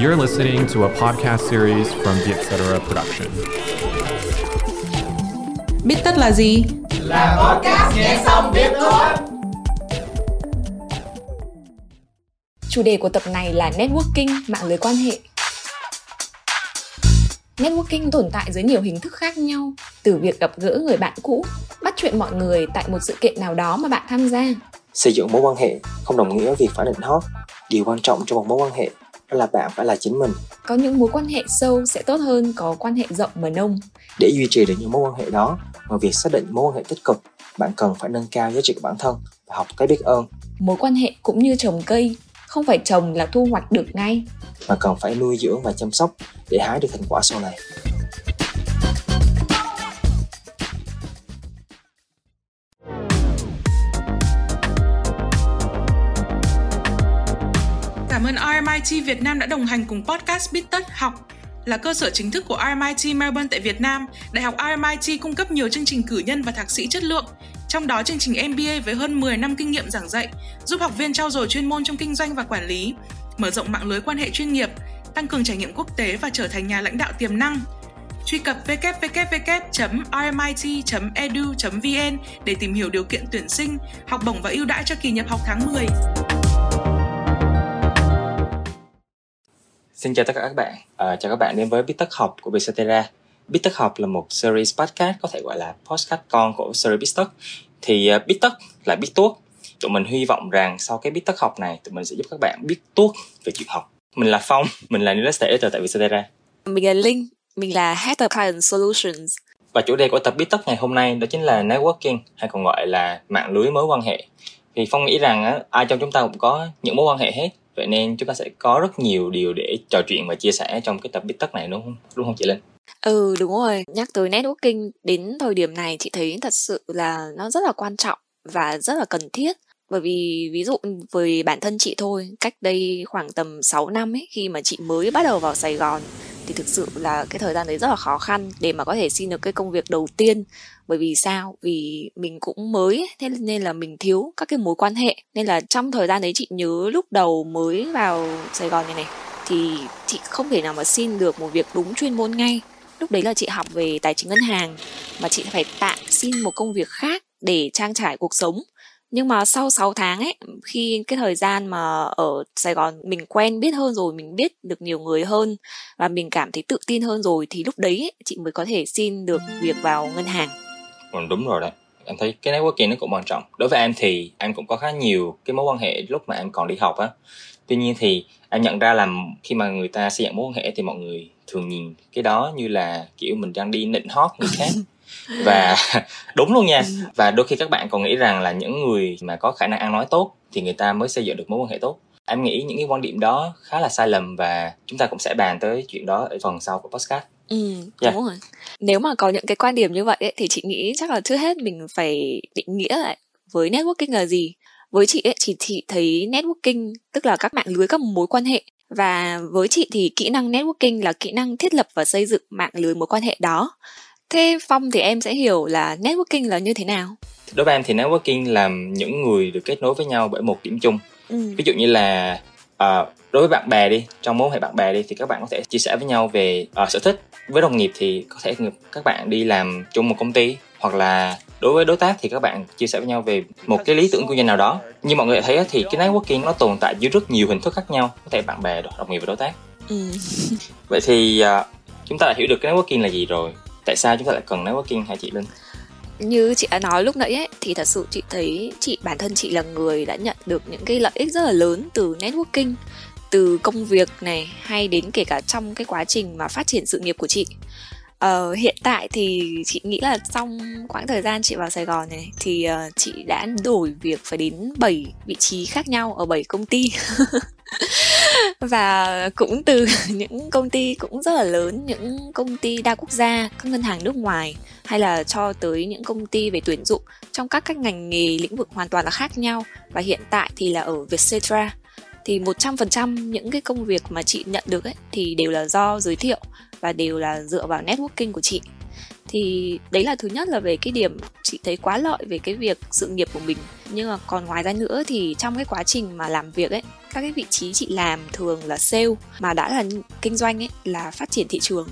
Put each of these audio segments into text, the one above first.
You're listening to a podcast series from the Etc. Production. Biết tất là gì? Là podcast nghe xong biết thôi. Chủ đề của tập này là networking, mạng lưới quan hệ. Networking tồn tại dưới nhiều hình thức khác nhau, từ việc gặp gỡ người bạn cũ, bắt chuyện mọi người tại một sự kiện nào đó mà bạn tham gia. Xây dựng mối quan hệ không đồng nghĩa việc phải định hót. Điều quan trọng trong một mối quan hệ đó là bạn phải là chính mình. Có những mối quan hệ sâu sẽ tốt hơn có quan hệ rộng mà nông. Để duy trì được những mối quan hệ đó, ngoài việc xác định mối quan hệ tích cực, bạn cần phải nâng cao giá trị của bản thân và học cái biết ơn. Mối quan hệ cũng như trồng cây, không phải trồng là thu hoạch được ngay. Mà cần phải nuôi dưỡng và chăm sóc để hái được thành quả sau này. Cảm ơn RMIT Việt Nam đã đồng hành cùng podcast Biết Học là cơ sở chính thức của RMIT Melbourne tại Việt Nam. Đại học RMIT cung cấp nhiều chương trình cử nhân và thạc sĩ chất lượng, trong đó chương trình MBA với hơn 10 năm kinh nghiệm giảng dạy, giúp học viên trau dồi chuyên môn trong kinh doanh và quản lý, mở rộng mạng lưới quan hệ chuyên nghiệp, tăng cường trải nghiệm quốc tế và trở thành nhà lãnh đạo tiềm năng. Truy cập www.rmit.edu.vn để tìm hiểu điều kiện tuyển sinh, học bổng và ưu đãi cho kỳ nhập học tháng 10. Xin chào tất cả các bạn, à, chào các bạn đến với Biết Tất Học của Vietcetera. Biết Tất Học là một series podcast có thể gọi là podcast con của series Biết Tất. Thì uh, Biết Tất là biết tuốt. Tụi mình hy vọng rằng sau cái Biết Tất Học này, tụi mình sẽ giúp các bạn biết tuốt về chuyện học. Mình là Phong, mình là University Editor tại Vietcetera. Mình là Linh, mình là Head of Client Solutions. Và chủ đề của tập Biết Tất ngày hôm nay đó chính là networking hay còn gọi là mạng lưới mối quan hệ. Thì Phong nghĩ rằng á, ai trong chúng ta cũng có những mối quan hệ hết vậy nên chúng ta sẽ có rất nhiều điều để trò chuyện và chia sẻ trong cái tập biết tất này, đúng không? Đúng không chị linh? Ừ đúng rồi. Nhắc tới networking, đến thời điểm này chị thấy thật sự là nó rất là quan trọng và rất là cần thiết. Bởi vì, ví dụ với bản thân chị thôi, cách đây khoảng tầm 6 năm ấy, khi mà chị mới bắt đầu vào Sài Gòn thì thực sự là cái thời gian đấy rất là khó khăn để mà có thể xin được cái công việc đầu tiên. Bởi vì sao? Vì mình cũng mới thế nên là mình thiếu các cái mối quan hệ. Nên là trong thời gian đấy chị nhớ lúc đầu mới vào sài gòn này này, thì chị không thể nào mà xin được một việc đúng chuyên môn ngay. Lúc đấy là chị học về tài chính ngân hàng, mà chị phải tạm xin một công việc khác để trang trải cuộc sống nhưng mà sau 6 tháng ấy khi cái thời gian mà ở Sài Gòn mình quen biết hơn rồi mình biết được nhiều người hơn và mình cảm thấy tự tin hơn rồi thì lúc đấy ấy, chị mới có thể xin được việc vào ngân hàng. Ừ, đúng rồi đấy. Em thấy cái networking nó cũng quan trọng. Đối với em thì em cũng có khá nhiều cái mối quan hệ lúc mà em còn đi học á. Tuy nhiên thì em nhận ra là khi mà người ta xây dựng mối quan hệ thì mọi người thường nhìn cái đó như là kiểu mình đang đi nịnh hót người khác và đúng luôn nha và đôi khi các bạn còn nghĩ rằng là những người mà có khả năng ăn nói tốt thì người ta mới xây dựng được mối quan hệ tốt em nghĩ những cái quan điểm đó khá là sai lầm và chúng ta cũng sẽ bàn tới chuyện đó ở phần sau của podcast Ừ, yeah. đúng rồi. Nếu mà có những cái quan điểm như vậy ấy, thì chị nghĩ chắc là trước hết mình phải định nghĩa lại với networking là gì. Với chị ấy, chị, chị thấy networking tức là các mạng lưới các mối quan hệ và với chị thì kỹ năng networking là kỹ năng thiết lập và xây dựng mạng lưới mối quan hệ đó. Thế Phong thì em sẽ hiểu là networking là như thế nào? Đối với em thì networking là những người được kết nối với nhau bởi một điểm chung. Ừ. Ví dụ như là uh, đối với bạn bè đi trong mối hệ bạn bè đi thì các bạn có thể chia sẻ với nhau về uh, sở thích với đồng nghiệp thì có thể các bạn đi làm chung một công ty hoặc là đối với đối tác thì các bạn chia sẻ với nhau về một cái lý tưởng kinh doanh nào đó như mọi người thấy thì cái networking nó tồn tại dưới rất nhiều hình thức khác nhau có thể bạn bè đồng nghiệp và đối tác ừ. vậy thì uh, chúng ta đã hiểu được cái networking là gì rồi tại sao chúng ta lại cần networking hả chị linh? Như chị đã nói lúc nãy ấy, thì thật sự chị thấy chị bản thân chị là người đã nhận được những cái lợi ích rất là lớn từ networking từ công việc này hay đến kể cả trong cái quá trình mà phát triển sự nghiệp của chị. Uh, hiện tại thì chị nghĩ là trong quãng thời gian chị vào Sài Gòn này thì uh, chị đã đổi việc phải đến 7 vị trí khác nhau ở 7 công ty. và cũng từ những công ty cũng rất là lớn, những công ty đa quốc gia, các ngân hàng nước ngoài, hay là cho tới những công ty về tuyển dụng, trong các các ngành nghề, lĩnh vực hoàn toàn là khác nhau. Và hiện tại thì là ở Vietcetera. Thì 100% những cái công việc mà chị nhận được ấy, thì đều là do giới thiệu và đều là dựa vào networking của chị thì đấy là thứ nhất là về cái điểm chị thấy quá lợi về cái việc sự nghiệp của mình. Nhưng mà còn ngoài ra nữa thì trong cái quá trình mà làm việc ấy, các cái vị trí chị làm thường là sale, mà đã là kinh doanh ấy, là phát triển thị trường.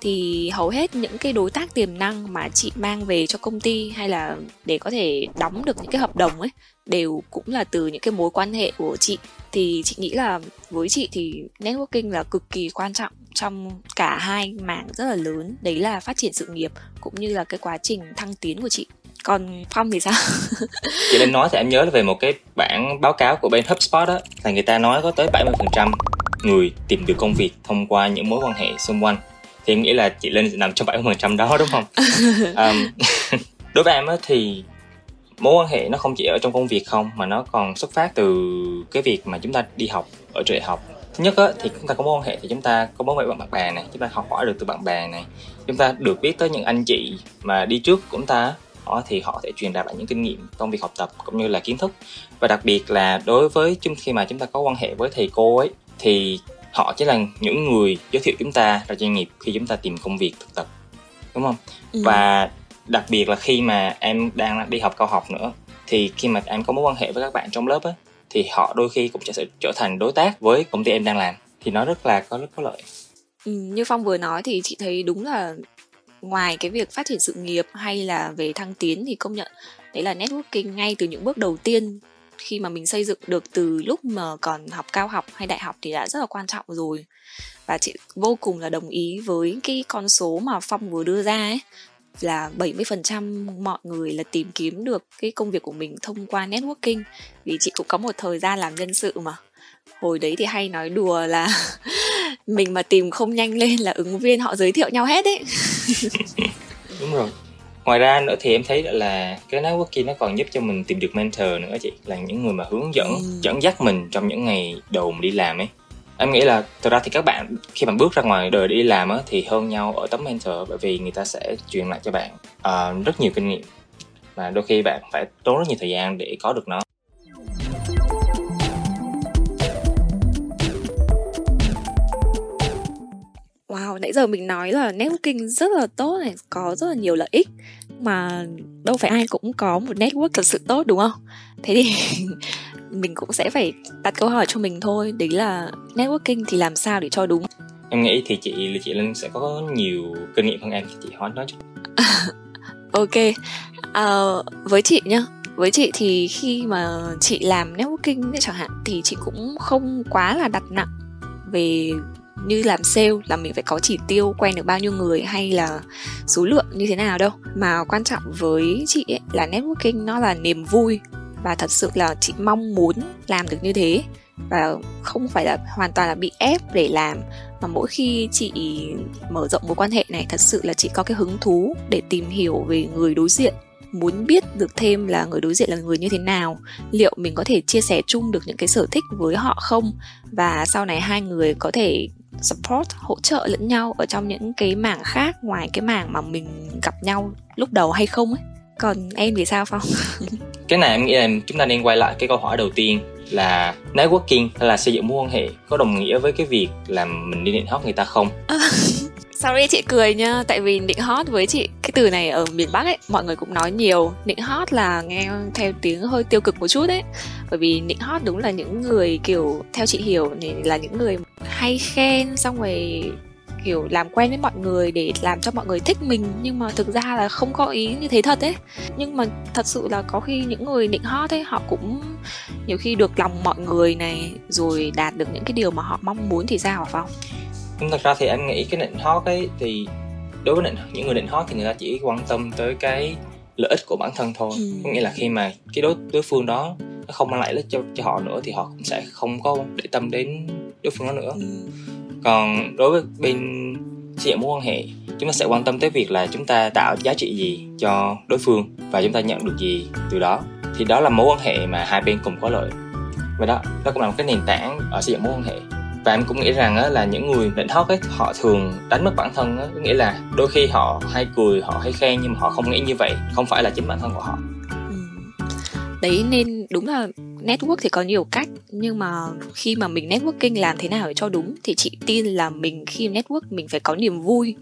Thì hầu hết những cái đối tác tiềm năng mà chị mang về cho công ty hay là để có thể đóng được những cái hợp đồng ấy, đều cũng là từ những cái mối quan hệ của chị. Thì chị nghĩ là với chị thì networking là cực kỳ quan trọng trong cả hai mảng rất là lớn. Đấy là phát triển sự nghiệp cũng như là cái quá trình thăng tiến của chị. Còn phong thì sao? Chị lên nói thì em nhớ về một cái bản báo cáo của bên HubSpot đó là người ta nói có tới 70% người tìm được công việc thông qua những mối quan hệ xung quanh. Thì em nghĩ là chị lên nằm trong 70% đó đúng không? Um, đối với em á, thì mối quan hệ nó không chỉ ở trong công việc không mà nó còn xuất phát từ cái việc mà chúng ta đi học ở trường đại học thứ nhất á, thì chúng ta có mối quan hệ thì chúng ta có mối quan hệ bạn bè này chúng ta học hỏi được từ bạn bè này chúng ta được biết tới những anh chị mà đi trước của chúng ta họ thì họ sẽ truyền đạt lại những kinh nghiệm trong việc học tập cũng như là kiến thức và đặc biệt là đối với chúng khi mà chúng ta có quan hệ với thầy cô ấy thì họ chỉ là những người giới thiệu chúng ta ra doanh nghiệp khi chúng ta tìm công việc thực tập đúng không ừ. và đặc biệt là khi mà em đang đi học cao học nữa thì khi mà em có mối quan hệ với các bạn trong lớp á thì họ đôi khi cũng sẽ trở thành đối tác với công ty em đang làm. Thì nó rất là có rất có lợi. Ừ, như phong vừa nói thì chị thấy đúng là ngoài cái việc phát triển sự nghiệp hay là về thăng tiến thì công nhận đấy là networking ngay từ những bước đầu tiên. Khi mà mình xây dựng được từ lúc mà còn học cao học hay đại học thì đã rất là quan trọng rồi. Và chị vô cùng là đồng ý với cái con số mà Phong vừa đưa ra ấy là 70% mọi người là tìm kiếm được cái công việc của mình thông qua networking. Vì chị cũng có một thời gian làm nhân sự mà. Hồi đấy thì hay nói đùa là mình mà tìm không nhanh lên là ứng viên họ giới thiệu nhau hết ấy. Đúng rồi. Ngoài ra nữa thì em thấy là cái networking nó còn giúp cho mình tìm được mentor nữa chị là những người mà hướng dẫn ừ. dẫn dắt mình trong những ngày đầu mình đi làm ấy em nghĩ là thực ra thì các bạn khi bạn bước ra ngoài đời đi làm á thì hơn nhau ở tấm mentor bởi vì người ta sẽ truyền lại cho bạn uh, rất nhiều kinh nghiệm mà đôi khi bạn phải tốn rất nhiều thời gian để có được nó Wow, nãy giờ mình nói là networking rất là tốt này, có rất là nhiều lợi ích mà đâu phải ai cũng có một network thật sự tốt đúng không? Thế thì mình cũng sẽ phải đặt câu hỏi cho mình thôi, đấy là networking thì làm sao để cho đúng? Em nghĩ thì chị chị Linh sẽ có nhiều kinh nghiệm hơn em chị hỏi nói chút. ok, uh, với chị nhá, với chị thì khi mà chị làm networking chẳng hạn thì chị cũng không quá là đặt nặng về như làm sale là mình phải có chỉ tiêu quen được bao nhiêu người hay là số lượng như thế nào đâu. Mà quan trọng với chị ấy là networking nó là niềm vui và thật sự là chị mong muốn làm được như thế. Và không phải là hoàn toàn là bị ép để làm, mà mỗi khi chị mở rộng mối quan hệ này, thật sự là chị có cái hứng thú để tìm hiểu về người đối diện, muốn biết được thêm là người đối diện là người như thế nào, liệu mình có thể chia sẻ chung được những cái sở thích với họ không, và sau này hai người có thể support, hỗ trợ lẫn nhau ở trong những cái mảng khác ngoài cái mảng mà mình gặp nhau lúc đầu hay không ấy còn em thì sao phong? Cái này em nghĩ là chúng ta nên quay lại cái câu hỏi đầu tiên là networking hay là xây dựng mối quan hệ có đồng nghĩa với cái việc là mình đi định hot người ta không? Sorry chị cười nha. Tại vì định hot với chị cái từ này ở miền bắc ấy mọi người cũng nói nhiều. Định hot là nghe theo tiếng hơi tiêu cực một chút đấy bởi vì định hot đúng là những người kiểu theo chị hiểu thì là những người hay khen xong rồi kiểu làm quen với mọi người để làm cho mọi người thích mình nhưng mà thực ra là không có ý như thế thật ấy nhưng mà thật sự là có khi những người định hot ấy họ cũng nhiều khi được lòng mọi người này rồi đạt được những cái điều mà họ mong muốn thì sao hả phong nhưng thật ra thì em nghĩ cái định hot ấy thì đối với định, những người định hot thì người ta chỉ quan tâm tới cái lợi ích của bản thân thôi ừ. có nghĩa là khi mà cái đối đối phương đó nó không mang lại lợi ích cho cho họ nữa thì họ cũng sẽ không có để tâm đến đối phương đó nữa ừ còn đối với bên xây dựng mối quan hệ chúng ta sẽ quan tâm tới việc là chúng ta tạo giá trị gì cho đối phương và chúng ta nhận được gì từ đó. Thì đó là mối quan hệ mà hai bên cùng có lợi. Và đó đó cũng là một cái nền tảng ở xây dựng mối quan hệ. Và em cũng nghĩ rằng á, là những người định hót ấy họ thường đánh mất bản thân á. Nghĩa là đôi khi họ hay cười họ hay khen nhưng mà họ không nghĩ như vậy không phải là chính bản thân của họ đấy nên đúng là network thì có nhiều cách, nhưng mà khi mà mình networking làm thế nào để cho đúng thì chị tin là mình khi network mình phải có niềm vui,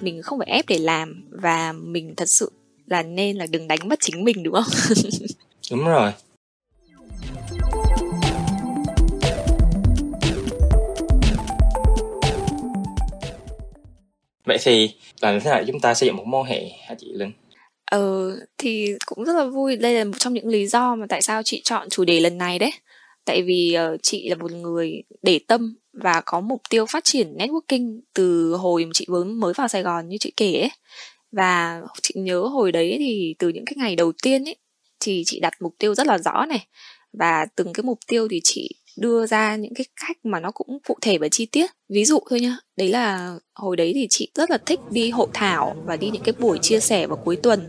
mình không phải ép để làm và mình thật sự là nên là đừng đánh mất chính mình, đúng không? Đúng rồi. Vậy thì làm thế nào? Chúng ta xây dựng một mối hệ hả chị linh? Ờ thì cũng rất là vui. Đây là một trong những lý do mà tại sao chị chọn chủ đề lần này đấy. Tại vì uh, chị là một người để tâm và có mục tiêu phát triển networking từ hồi mà chị mới mới vào Sài Gòn như chị kể ấy. Và chị nhớ hồi đấy thì từ những cái ngày đầu tiên ấy thì chị đặt mục tiêu rất là rõ này và từng cái mục tiêu thì chị đưa ra những cái cách mà nó cũng cụ thể và chi tiết. Ví dụ thôi nhá đấy là hồi đấy thì chị rất là thích đi hội thảo và đi những cái buổi chia sẻ vào cuối tuần.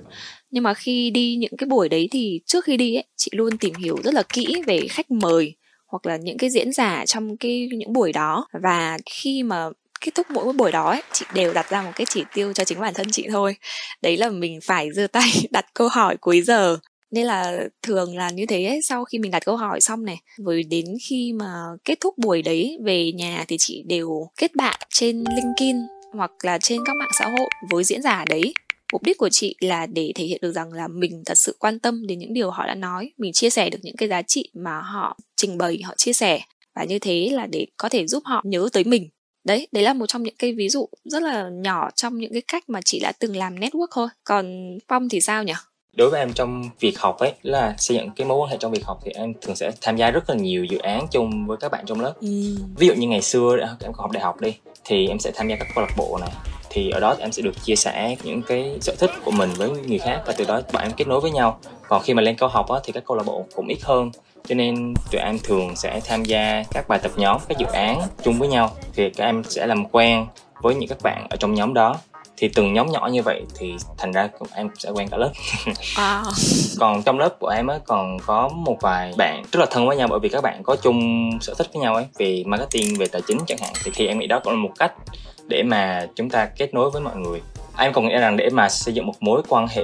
Nhưng mà khi đi những cái buổi đấy thì trước khi đi ấy chị luôn tìm hiểu rất là kỹ về khách mời hoặc là những cái diễn giả trong cái những buổi đó. Và khi mà kết thúc mỗi buổi đó ấy, chị đều đặt ra một cái chỉ tiêu cho chính bản thân chị thôi. Đấy là mình phải giơ tay đặt câu hỏi cuối giờ nên là thường là như thế ấy, sau khi mình đặt câu hỏi xong này rồi đến khi mà kết thúc buổi đấy về nhà thì chị đều kết bạn trên linkedin hoặc là trên các mạng xã hội với diễn giả đấy. Mục đích của chị là để thể hiện được rằng là mình thật sự quan tâm đến những điều họ đã nói mình chia sẻ được những cái giá trị mà họ trình bày họ chia sẻ. Và như thế là để có thể giúp họ nhớ tới mình. Đấy đấy là một trong những cái ví dụ rất là nhỏ trong những cái cách mà chị đã từng làm network thôi. Còn phong thì sao nhỉ? Đối với em trong việc học ấy là xây dựng cái mối quan hệ trong việc học thì em thường sẽ tham gia rất là nhiều dự án chung với các bạn trong lớp. Ừ. ví dụ như ngày xưa em còn học đại học đi thì em sẽ tham gia các câu lạc bộ này. Thì ở đó em sẽ được chia sẻ những cái sở thích của mình với người khác và từ đó bạn em kết nối với nhau. Còn khi mà lên cao học á, thì các câu lạc bộ cũng ít hơn. Cho nên tụi em thường sẽ tham gia các bài tập nhóm các dự án chung với nhau. Thì các em sẽ làm quen với những các bạn ở trong nhóm đó thì từng nhóm nhỏ như vậy thì thành ra em sẽ quen cả lớp. À. còn trong lớp của em á còn có một vài bạn rất là thân với nhau bởi vì các bạn có chung sở thích với nhau ấy về marketing về tài chính chẳng hạn thì khi em nghĩ đó cũng là một cách để mà chúng ta kết nối với mọi người. Em còn nghĩ rằng để mà xây dựng một mối quan hệ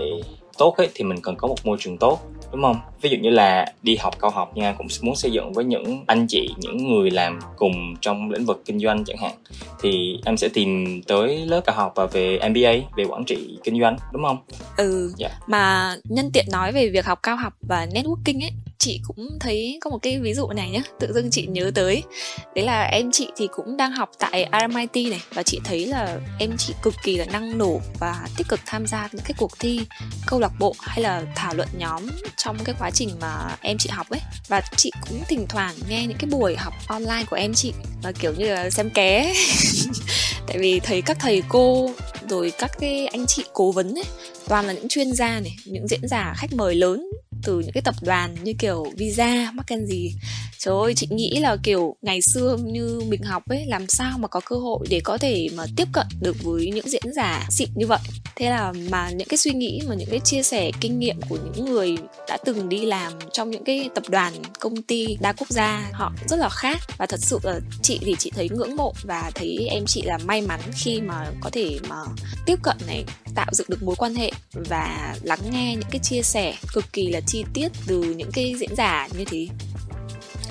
tốt ấy thì mình cần có một môi trường tốt đúng không ví dụ như là đi học cao học nha cũng muốn xây dựng với những anh chị những người làm cùng trong lĩnh vực kinh doanh chẳng hạn thì em sẽ tìm tới lớp cao học và về MBA về quản trị kinh doanh đúng không ừ yeah. Dạ. mà nhân tiện nói về việc học cao học và networking ấy chị cũng thấy có một cái ví dụ này nhá, tự dưng chị nhớ tới. Đấy là em chị thì cũng đang học tại RMIT này, và chị thấy là em chị cực kỳ là năng nổ và tích cực tham gia những cái cuộc thi câu lạc bộ hay là thảo luận nhóm trong cái quá trình mà em chị học ấy. Và chị cũng thỉnh thoảng nghe những cái buổi học online của em chị và kiểu như là xem ké tại vì thấy các thầy cô rồi các cái anh chị cố vấn ấy, toàn là những chuyên gia này, những diễn giả khách mời lớn từ những cái tập đoàn như kiểu Visa, McKinsey Trời ơi, chị nghĩ là kiểu ngày xưa như mình học ấy Làm sao mà có cơ hội để có thể mà tiếp cận được với những diễn giả xịn như vậy? Thế là mà những cái suy nghĩ mà những cái chia sẻ kinh nghiệm của những người đã từng đi làm trong những cái tập đoàn, công ty đa quốc gia Họ rất là khác. Và thật sự là chị thì chị thấy ngưỡng mộ và thấy em chị là may mắn khi mà có thể mà tiếp cận này tạo dựng được mối quan hệ và lắng nghe những cái chia sẻ cực kỳ là chi tiết từ những cái diễn giả như thế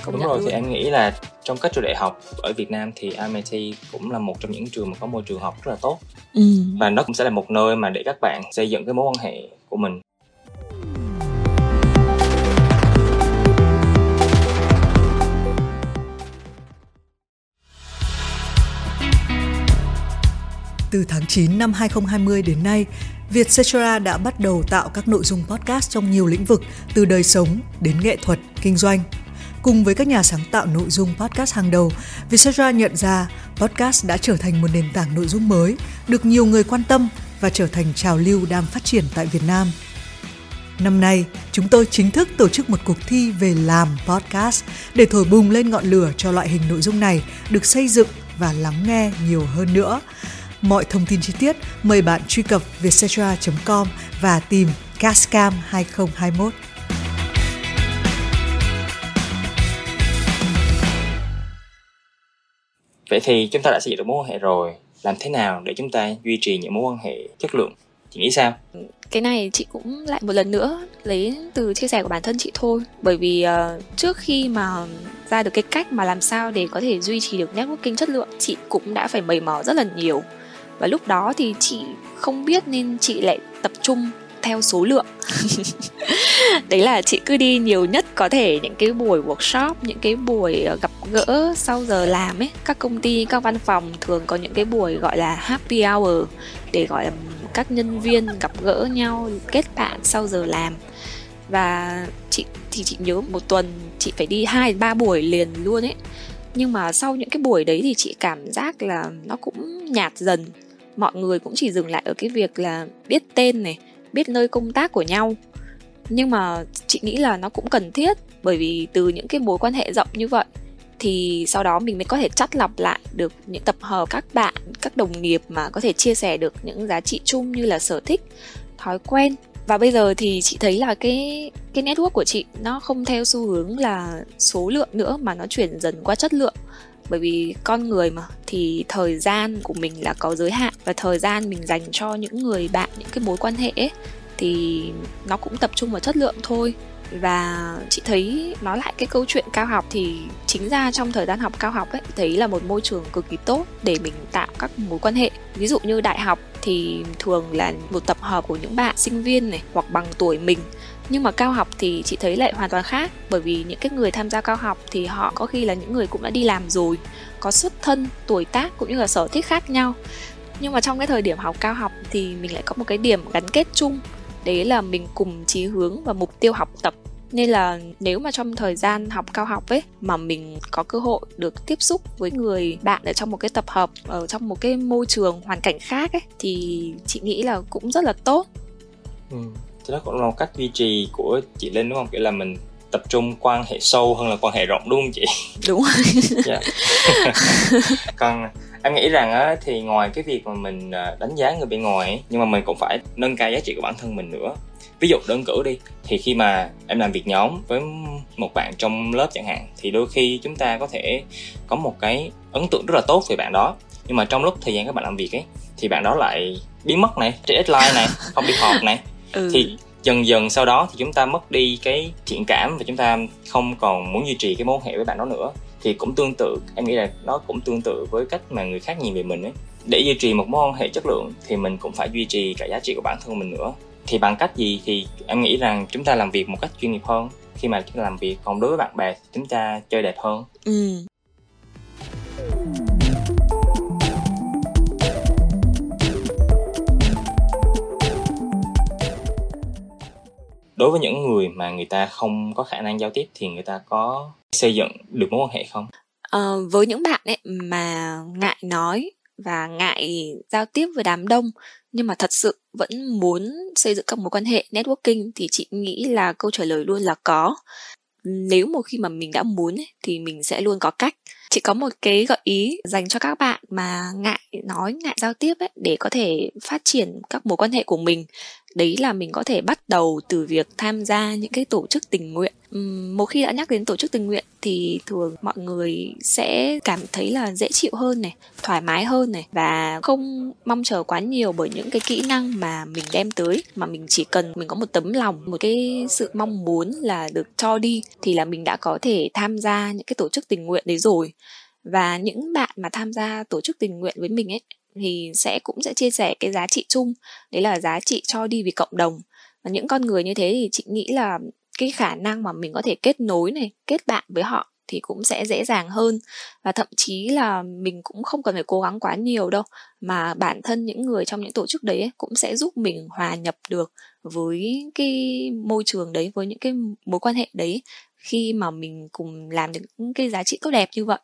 Công đúng rồi luôn. thì em nghĩ là trong các trường đại học ở Việt Nam thì MIT cũng là một trong những trường mà có môi trường học rất là tốt ừ. và nó cũng sẽ là một nơi mà để các bạn xây dựng cái mối quan hệ của mình Từ tháng 9 năm 2020 đến nay, Vietcetera đã bắt đầu tạo các nội dung podcast trong nhiều lĩnh vực từ đời sống đến nghệ thuật, kinh doanh. Cùng với các nhà sáng tạo nội dung podcast hàng đầu, Vietcetera nhận ra podcast đã trở thành một nền tảng nội dung mới, được nhiều người quan tâm và trở thành trào lưu đang phát triển tại Việt Nam. Năm nay, chúng tôi chính thức tổ chức một cuộc thi về làm podcast để thổi bùng lên ngọn lửa cho loại hình nội dung này được xây dựng và lắng nghe nhiều hơn nữa. Mọi thông tin chi tiết mời bạn truy cập vietcetera.com và tìm Cascam 2021. Vậy thì chúng ta đã xây dựng được mối quan hệ rồi. Làm thế nào để chúng ta duy trì những mối quan hệ chất lượng? chị nghĩ sao cái này chị cũng lại một lần nữa lấy từ chia sẻ của bản thân chị thôi bởi vì uh, trước khi mà ra được cái cách mà làm sao để có thể duy trì được networking chất lượng chị cũng đã phải mầy mò rất là nhiều và lúc đó thì chị không biết nên chị lại tập trung theo số lượng đấy là chị cứ đi nhiều nhất có thể những cái buổi workshop, những cái buổi ờ, gặp gỡ sau giờ làm ấy, các công ty, các văn phòng thường có những cái buổi gọi là happy hour để, gọi là, các nhân viên gặp gỡ nhau, kết bạn sau giờ làm. Và chị, thì chị nhớ một tuần chị phải đi hai, ba buổi liền luôn ấy. Nhưng mà sau những cái buổi đấy thì chị cảm giác là nó cũng nhạt dần. Mọi người cũng chỉ dừng lại ở cái việc là biết tên này, biết nơi công tác của nhau nhưng mà chị nghĩ là nó cũng cần thiết bởi vì từ những cái mối quan hệ rộng như vậy thì sau đó mình mới có thể chắt lọc lại được những tập hợp các bạn các đồng nghiệp mà có thể chia sẻ được những giá trị chung như là sở thích thói quen. Và bây giờ thì chị thấy là cái cái network của chị nó không theo xu hướng là số lượng nữa mà nó chuyển dần qua chất lượng. Bởi vì con người mà thì thời gian của mình là có giới hạn và thời gian mình dành cho những người bạn những cái mối quan hệ ấy, thì nó cũng tập trung vào chất lượng thôi. Và chị thấy nói lại cái câu chuyện cao học thì chính ra trong thời gian học cao học ấy, thấy là một môi trường cực kỳ tốt để mình tạo các mối quan hệ. Ví dụ như đại học thì thường là một tập hợp của những bạn sinh viên này, hoặc bằng tuổi mình. Nhưng mà cao học thì chị thấy lại hoàn toàn khác, bởi vì những cái người tham gia cao học thì họ có khi là những người cũng đã đi làm rồi, có xuất thân, tuổi tác cũng như là sở thích khác nhau. Nhưng mà trong cái thời điểm học cao học thì mình lại có một cái điểm gắn kết chung đấy là mình cùng chí hướng và mục tiêu học tập. Nên là nếu mà trong thời gian học cao học ấy mà mình có cơ hội được tiếp xúc với người bạn ở trong một cái tập hợp ở trong một cái môi trường hoàn cảnh khác ấy thì chị nghĩ là cũng rất là tốt. Ừ. thì đó cũng là một cách duy trì của chị linh đúng không? Kiểu là mình tập trung quan hệ sâu hơn là quan hệ rộng đúng không chị? Đúng rồi. Yeah. còn em nghĩ rằng á thì ngoài cái việc mà mình à, đánh giá người bên ngoài ấy, nhưng mà mình cũng phải nâng cao giá trị của bản thân mình nữa. Ví dụ đơn cử đi thì khi mà em làm việc nhóm với một bạn trong lớp chẳng hạn thì đôi khi chúng ta có thể có một cái ấn tượng rất là tốt về bạn đó. Nhưng mà trong lúc thời gian các bạn làm việc ấy thì bạn đó lại biến mất này trên deadline này không đi họp này. Ừ. thì dần dần sau đó thì chúng ta mất đi cái thiện cảm và chúng ta không còn muốn duy trì cái mối hệ với bạn đó nữa thì cũng tương tự, em nghĩ là nó cũng tương tự với cách mà người khác nhìn về mình ấy. Để duy trì một mối quan hệ chất lượng thì mình cũng phải duy trì cả giá trị của bản thân mình nữa. Thì bằng cách gì thì em nghĩ rằng chúng ta làm việc một cách chuyên nghiệp hơn? Khi mà chúng ta làm việc còn đối với bạn bè thì chúng ta chơi đẹp hơn. Ừ. đối với những người mà người ta không có khả năng giao tiếp thì người ta có xây dựng được mối quan hệ không? À, với những bạn ấy mà ngại nói và ngại giao tiếp với đám đông nhưng mà thật sự vẫn muốn xây dựng các mối quan hệ networking thì chị nghĩ là câu trả lời luôn là có. Nếu một khi mà mình đã muốn ấy, thì mình sẽ luôn có cách chị có một cái gợi ý dành cho các bạn mà ngại nói, ngại giao tiếp ấy, để có thể phát triển các mối quan hệ của mình. Đấy là mình có thể bắt đầu từ việc tham gia những cái tổ chức tình nguyện. Một khi đã nhắc đến tổ chức tình nguyện thì thường mọi người sẽ cảm thấy là dễ chịu hơn này, thoải mái hơn này và không mong chờ quá nhiều bởi những cái kỹ năng mà mình đem tới. Mà mình chỉ cần mình có một tấm lòng, một cái sự mong muốn là được cho đi thì là mình đã có thể tham gia những cái tổ chức tình nguyện đấy rồi và những bạn mà tham gia tổ chức tình nguyện với mình ấy thì sẽ cũng sẽ chia sẻ cái giá trị chung. Đấy là giá trị cho đi vì cộng đồng. Và những con người như thế thì chị nghĩ là cái khả năng mà mình có thể kết nối này kết bạn với họ thì cũng sẽ dễ dàng hơn. Và thậm chí là mình cũng không cần phải cố gắng quá nhiều đâu mà bản thân những người trong những tổ chức đấy ấy, cũng sẽ giúp mình hòa nhập được với cái môi trường đấy với những cái mối quan hệ đấy khi mà mình cùng làm được những cái giá trị tốt đẹp như vậy.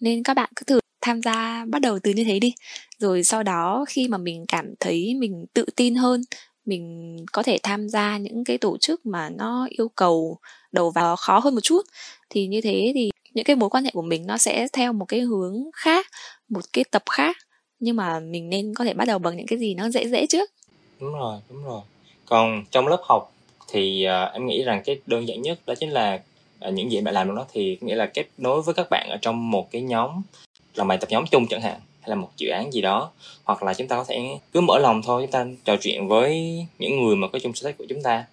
Nên các bạn cứ thử tham gia bắt đầu từ như thế đi. Rồi sau đó khi mà mình cảm thấy mình tự tin hơn mình có thể tham gia những cái tổ chức mà nó yêu cầu đầu vào khó hơn một chút thì như thế thì những cái mối quan hệ của mình nó sẽ theo một cái hướng khác một cái tập khác. Nhưng mà mình nên có thể bắt đầu bằng những cái gì nó dễ dễ trước. Đúng rồi đúng rồi. Còn trong lớp học thì uh, em nghĩ rằng cái đơn giản nhất đó chính là À, những gì bạn làm đó thì nghĩa là kết nối với các bạn ở trong một cái nhóm làm bài tập nhóm chung chẳng hạn hay là một dự án gì đó. Hoặc là chúng ta có thể cứ mở lòng thôi chúng ta trò chuyện với những người mà có chung sở thích của chúng ta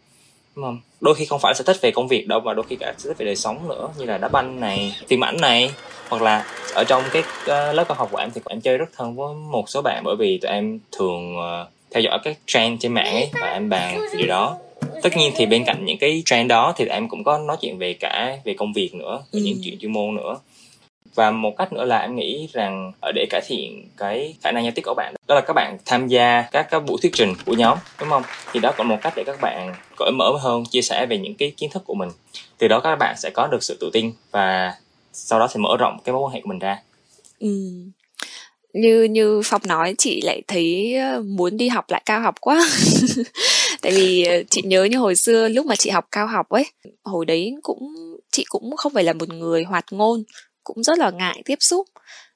đúng không? Đôi khi không phải sở thích về công việc đâu mà đôi khi cả sở thích về đời sống nữa như là đá banh này phim ảnh này. Hoặc là ở trong cái uh, lớp cao học của em thì em chơi rất thân với một số bạn bởi vì tụi em thường uh, theo dõi các trend trên mạng ấy và em bàn về điều đó tất nhiên thì bên cạnh những cái trend đó thì em cũng có nói chuyện về cả về công việc nữa về ừ. những chuyện chuyên môn nữa. Và một cách nữa là em nghĩ rằng ở để cải thiện cái khả năng giao tiếp của bạn đó là các bạn tham gia các các buổi thuyết trình của nhóm đúng không? Thì đó còn một cách để các bạn cởi mở hơn chia sẻ về những cái kiến thức của mình. Từ đó các bạn sẽ có được sự tự tin và sau đó thì mở rộng cái mối quan hệ của mình ra. Ừ như như phong nói, chị lại thấy ờ, muốn đi học lại cao học quá. Tại vì ờ, chị nhớ như hồi xưa lúc mà chị học cao học ấy, hồi đấy cũng, chị cũng không phải là một người hoạt ngôn, cũng rất là ngại tiếp xúc.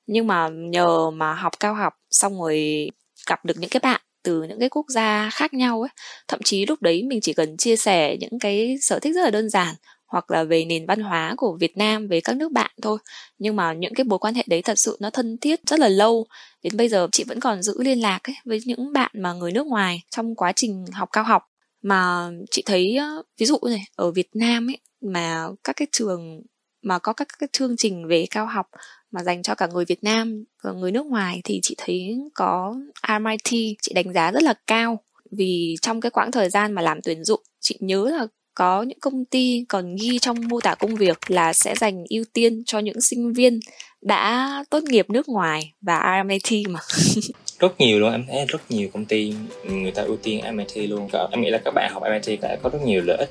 Nhưng mà nhờ mà học cao học, xong rồi gặp được những cái bạn từ những cái quốc gia khác nhau ấy, thậm chí lúc đấy mình chỉ cần chia sẻ những cái sở thích rất là đơn giản hoặc là về nền văn hóa của Việt Nam, về các nước bạn thôi. Nhưng mà những cái mối quan hệ đấy thật sự nó thân thiết rất là lâu. Đến bây giờ chị vẫn còn giữ liên lạc ấy với những bạn mà người nước ngoài trong quá trình học cao học. Mà chị thấy ví dụ này, ở Việt Nam ấy, mà các cái trường, mà có các cái chương trình về cao học mà dành cho cả người Việt Nam và người nước ngoài thì chị thấy có MIT chị đánh giá rất là cao. Vì trong cái quãng thời gian mà làm tuyển dụng, chị nhớ là có những công ty còn ghi trong mô tả công việc là sẽ dành ưu tiên cho những sinh viên đã tốt nghiệp nước ngoài và RMIT mà. Rất nhiều luôn em thấy rất nhiều công ty người ta ưu tiên MIT luôn. Em nghĩ là các bạn học MIT đã có rất nhiều lợi ích.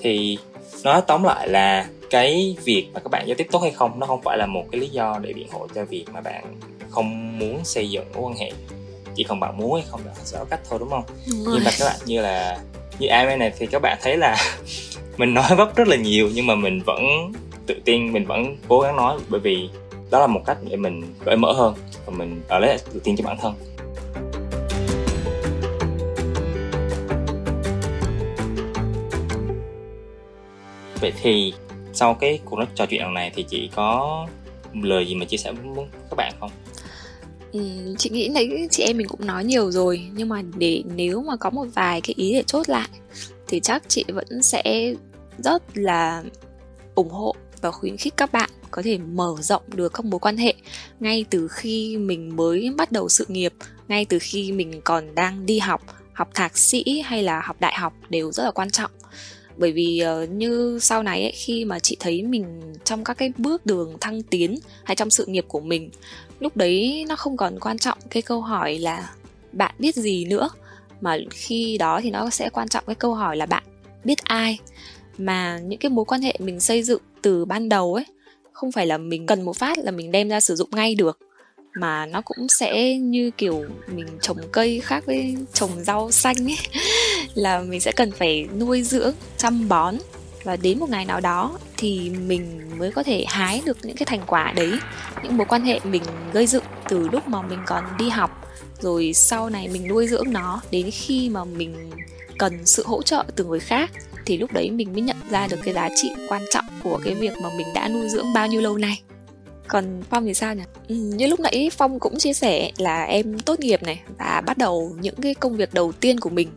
Thì nói tóm lại là cái việc mà các bạn giao tiếp tốt hay không nó không phải là một cái lý do để biện hộ cho việc mà bạn không muốn xây dựng mối quan hệ. Chỉ còn bạn muốn hay không là sẽ có cách thôi đúng không? Đúng nhưng mà các bạn như là như em này thì các bạn thấy là mình nói vấp rất là nhiều, nhưng mà mình vẫn tự tin, mình vẫn cố gắng nói, bởi vì đó là một cách để mình cởi mở hơn và mình ở lấy tự tin cho bản thân. Vậy thì sau cái cuộc nói trò chuyện lần này thì chị có lời gì mà chia sẻ với các bạn không? Ừ, chị nghĩ đấy chị em mình cũng nói nhiều rồi nhưng mà để nếu mà có một vài cái ý để chốt lại thì chắc chị vẫn sẽ rất là ủng hộ và khuyến khích các bạn có thể mở rộng được các mối quan hệ ngay từ khi mình mới bắt đầu sự nghiệp ngay từ khi mình còn đang đi học học thạc sĩ hay là học đại học đều rất là quan trọng. Bởi vì uh, như sau này ấy, khi mà chị thấy mình trong các cái bước đường thăng tiến hay trong sự nghiệp của mình lúc đấy nó không còn quan trọng cái câu hỏi là bạn biết gì nữa, mà khi đó thì nó sẽ quan trọng cái câu hỏi là bạn biết ai. Mà những cái mối quan hệ mình xây dựng từ ban đầu ấy, không phải là mình cần một phát là mình đem ra sử dụng ngay được, mà nó cũng sẽ như kiểu mình trồng cây khác với trồng rau xanh ấy. Là mình sẽ cần phải nuôi dưỡng, chăm bón và đến một ngày nào đó thì mình mới có thể hái được những cái thành quả đấy những mối quan hệ mình gây dựng từ lúc mà mình còn đi học rồi sau này mình nuôi dưỡng nó đến khi mà mình cần sự hỗ trợ từ người khác thì lúc đấy mình mới nhận ra được cái giá trị quan trọng của cái việc mà mình đã nuôi dưỡng bao nhiêu lâu nay. Còn phong thì sao nhỉ? Ừ, như lúc nãy phong cũng chia sẻ là em tốt nghiệp này và bắt đầu những cái công việc đầu tiên của mình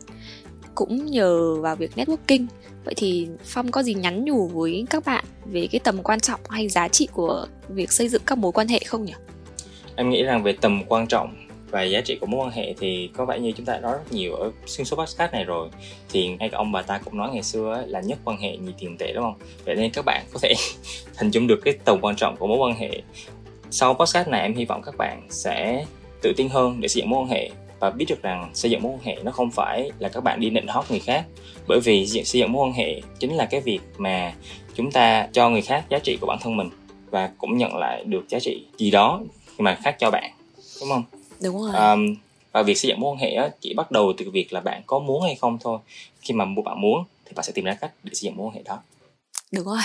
cũng nhờ vào việc networking vậy thì phong có gì nhắn nhủ với các bạn về cái tầm quan trọng hay giá trị của việc xây dựng các mối quan hệ không nhỉ? Em nghĩ rằng về tầm quan trọng và giá trị của mối quan hệ thì có vẻ như chúng ta đã nói rất nhiều ở xuyên số podcast này rồi. Thì ngay cả ông bà ta cũng nói ngày xưa là nhất quan hệ nhì tiền tệ, đúng không? Vậy nên các bạn có thể hình dung được cái tầm quan trọng của mối quan hệ. Sau podcast này, em hy vọng các bạn sẽ tự tin hơn để xây dựng mối quan hệ và biết được rằng xây dựng mối quan hệ nó không phải là các bạn đi nịnh hót người khác. Bởi vì xây dựng mối quan hệ chính là cái việc mà chúng ta cho người khác giá trị của bản thân mình và cũng nhận lại được giá trị gì đó mà khác cho bạn đúng không? Đúng rồi. Um, và việc xây dựng mối quan hệ chỉ bắt đầu từ việc là bạn có muốn hay không thôi. Khi mà bạn muốn thì bạn sẽ tìm ra cách để xây dựng mối quan hệ đó. Đúng rồi.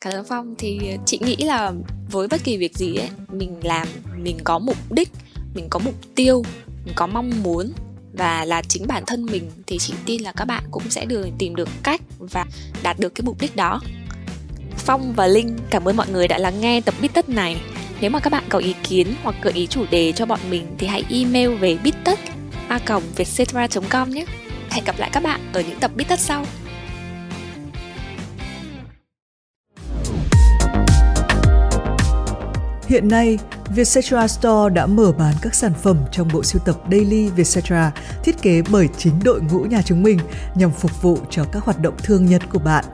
Cảm ơn phong. Thì chị nghĩ là với bất kỳ việc gì ấy mình làm mình có mục đích mình có mục tiêu có mong muốn và là chính bản thân mình, thì chị tin là các bạn cũng sẽ được tìm được cách và đạt được cái mục đích đó phong và linh, cảm ơn mọi người đã lắng nghe tập bít tất này Nếu mà các bạn có ý kiến hoặc gợi ý chủ đề cho bọn mình thì hãy email về bittất a com nhé. Hẹn gặp lại các bạn ở những tập Bittất sau. Hiện nay, Vietcetera Store đã mở bán các sản phẩm trong bộ sưu tập Daily Vietcetera thiết kế bởi chính đội ngũ nhà chúng mình nhằm phục vụ cho các hoạt động thường nhật của bạn.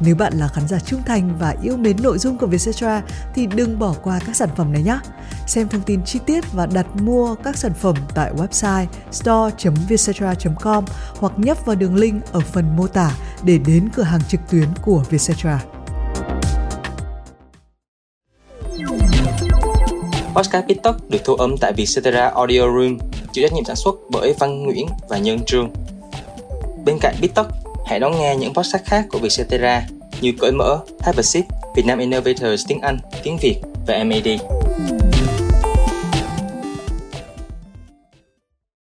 Nếu bạn là khán giả trung thành và yêu mến nội dung của Vietcetera thì đừng bỏ qua các sản phẩm này nhé. Xem thông tin chi tiết và đặt mua các sản phẩm tại website store.vietcetera.com hoặc nhấp vào đường link ở phần mô tả để đến cửa hàng trực tuyến của Vietcetera. Podcast Pitok được thu âm tại Vietcetera Audio Room, chịu trách nhiệm sản xuất bởi Văn Nguyễn và Nhân Trương. Bên cạnh Pitok, hãy đón nghe những podcast khác của Vietcetera như Cởi Mở, Have a Sip, Vietnam Innovators tiếng Anh, tiếng Việt và MAD.